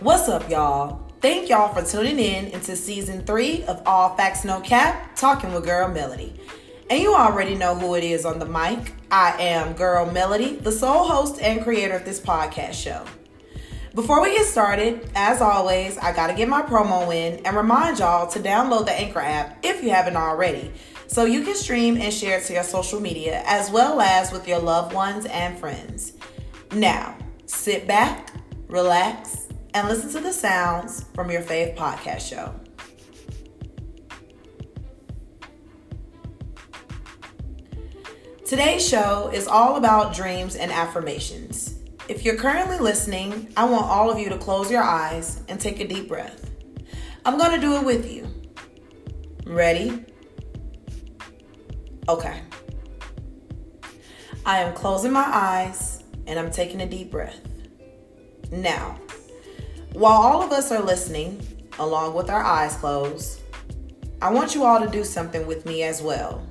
What's up, y'all? Thank y'all for tuning in into season three of All Facts No Cap, talking with Girl Melody. And you already know who it is on the mic. I am Girl Melody, the sole host and creator of this podcast show. Before we get started, as always, I gotta get my promo in and remind y'all to download the Anchor app if you haven't already, so you can stream and share it to your social media as well as with your loved ones and friends. Now, sit back, relax, and listen to the sounds from your fave podcast show. Today's show is all about dreams and affirmations. If you're currently listening, I want all of you to close your eyes and take a deep breath. I'm going to do it with you. Ready? Okay. I am closing my eyes and I'm taking a deep breath. Now, while all of us are listening, along with our eyes closed, I want you all to do something with me as well.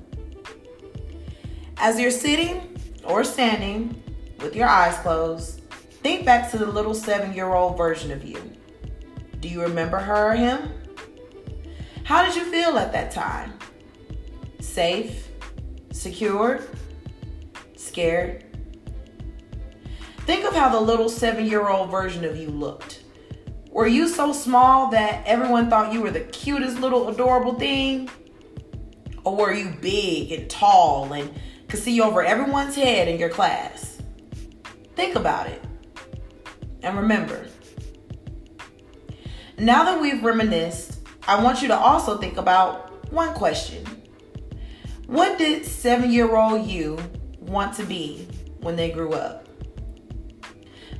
As you're sitting or standing with your eyes closed, think back to the little seven year old version of you. Do you remember her or him? How did you feel at that time? Safe? Secure? Scared? Think of how the little seven year old version of you looked. Were you so small that everyone thought you were the cutest little adorable thing? Or were you big and tall and could see over everyone's head in your class? Think about it. And remember, now that we've reminisced, I want you to also think about one question. What did seven year old you want to be when they grew up?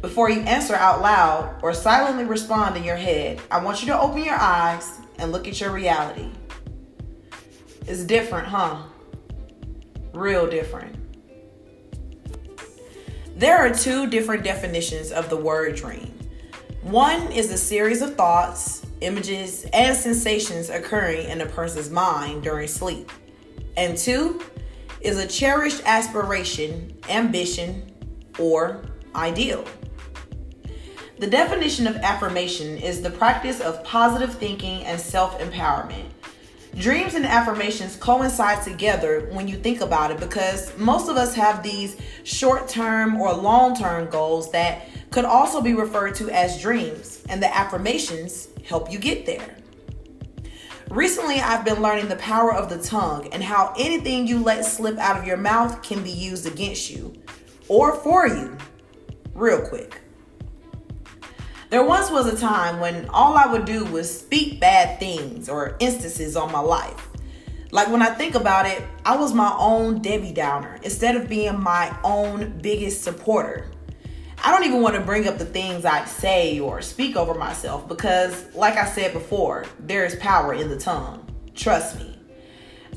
Before you answer out loud or silently respond in your head, I want you to open your eyes and look at your reality. It's different, huh? Real different. There are two different definitions of the word dream. One is a series of thoughts, images, and sensations occurring in a person's mind during sleep. And two is a cherished aspiration, ambition, or ideal. The definition of affirmation is the practice of positive thinking and self empowerment. Dreams and affirmations coincide together when you think about it because most of us have these short term or long term goals that could also be referred to as dreams, and the affirmations help you get there. Recently, I've been learning the power of the tongue and how anything you let slip out of your mouth can be used against you or for you real quick. There once was a time when all I would do was speak bad things or instances on my life. Like when I think about it, I was my own Debbie Downer instead of being my own biggest supporter. I don't even want to bring up the things I say or speak over myself because, like I said before, there is power in the tongue. Trust me.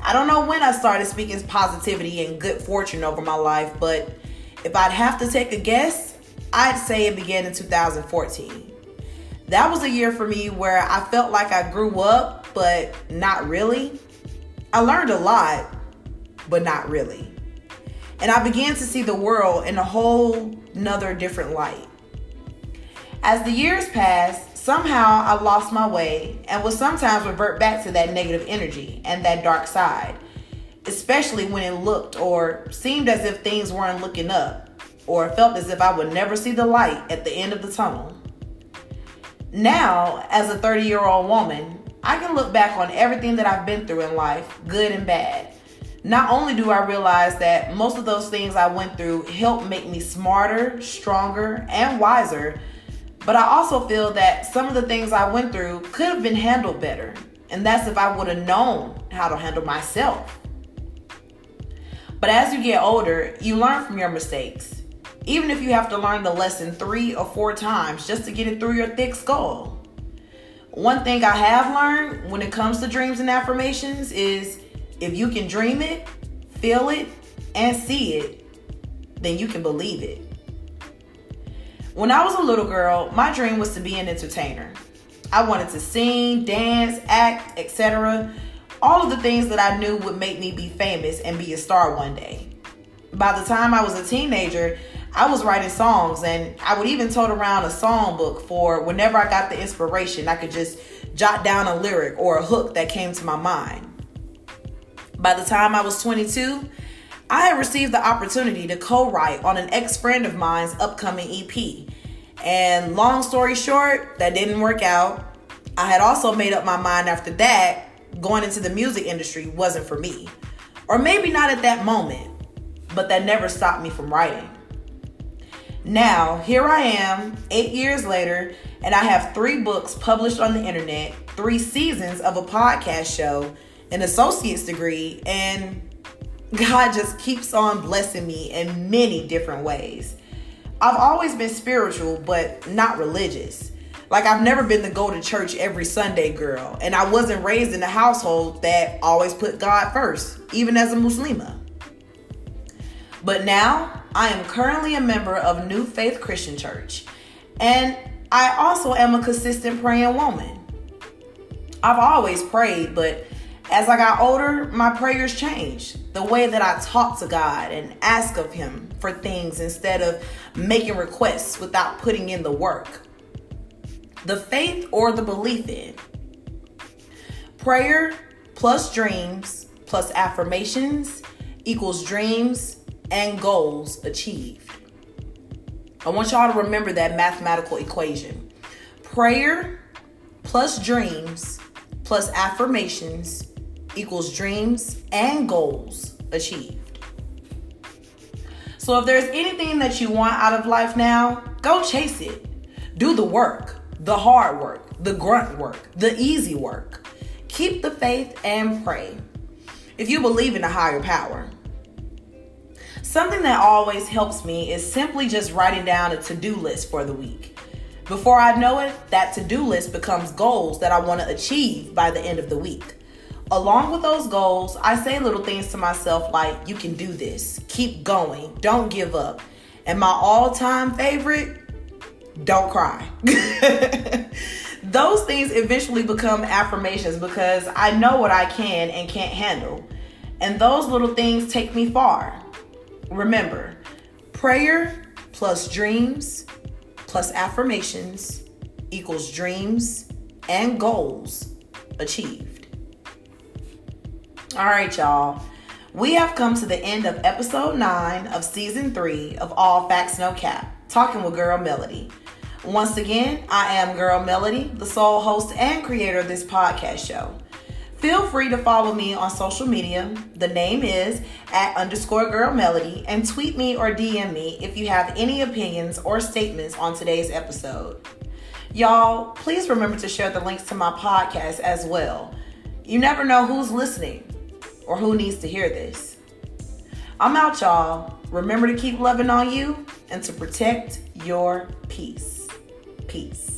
I don't know when I started speaking positivity and good fortune over my life, but if I'd have to take a guess, I'd say it began in 2014. That was a year for me where I felt like I grew up, but not really. I learned a lot, but not really. And I began to see the world in a whole nother different light. As the years passed, somehow I lost my way and would sometimes revert back to that negative energy and that dark side, especially when it looked or seemed as if things weren't looking up or felt as if I would never see the light at the end of the tunnel. Now, as a 30 year old woman, I can look back on everything that I've been through in life, good and bad. Not only do I realize that most of those things I went through helped make me smarter, stronger, and wiser, but I also feel that some of the things I went through could have been handled better. And that's if I would have known how to handle myself. But as you get older, you learn from your mistakes even if you have to learn the lesson three or four times just to get it through your thick skull. One thing I have learned when it comes to dreams and affirmations is if you can dream it, feel it, and see it, then you can believe it. When I was a little girl, my dream was to be an entertainer. I wanted to sing, dance, act, etc. All of the things that I knew would make me be famous and be a star one day. By the time I was a teenager, I was writing songs and I would even tote around a song book for whenever I got the inspiration, I could just jot down a lyric or a hook that came to my mind. By the time I was 22, I had received the opportunity to co write on an ex friend of mine's upcoming EP. And long story short, that didn't work out. I had also made up my mind after that going into the music industry wasn't for me. Or maybe not at that moment, but that never stopped me from writing. Now, here I am, eight years later, and I have three books published on the internet, three seasons of a podcast show, an associate's degree, and God just keeps on blessing me in many different ways. I've always been spiritual, but not religious. Like, I've never been the go to church every Sunday girl, and I wasn't raised in a household that always put God first, even as a Muslima. But now, I am currently a member of New Faith Christian Church, and I also am a consistent praying woman. I've always prayed, but as I got older, my prayers changed. The way that I talk to God and ask of Him for things instead of making requests without putting in the work. The faith or the belief in. Prayer plus dreams plus affirmations equals dreams and goals achieved. I want y'all to remember that mathematical equation. Prayer plus dreams plus affirmations equals dreams and goals achieved. So if there's anything that you want out of life now, go chase it. Do the work, the hard work, the grunt work, the easy work. Keep the faith and pray. If you believe in a higher power, Something that always helps me is simply just writing down a to do list for the week. Before I know it, that to do list becomes goals that I want to achieve by the end of the week. Along with those goals, I say little things to myself like, you can do this, keep going, don't give up. And my all time favorite, don't cry. Those things eventually become affirmations because I know what I can and can't handle. And those little things take me far. Remember, prayer plus dreams plus affirmations equals dreams and goals achieved. All right, y'all. We have come to the end of episode 9 of season 3 of All Facts No Cap, talking with Girl Melody. Once again, I am Girl Melody, the sole host and creator of this podcast show. Feel free to follow me on social media. The name is at underscore girl melody and tweet me or DM me if you have any opinions or statements on today's episode. Y'all, please remember to share the links to my podcast as well. You never know who's listening or who needs to hear this. I'm out, y'all. Remember to keep loving on you and to protect your peace. Peace.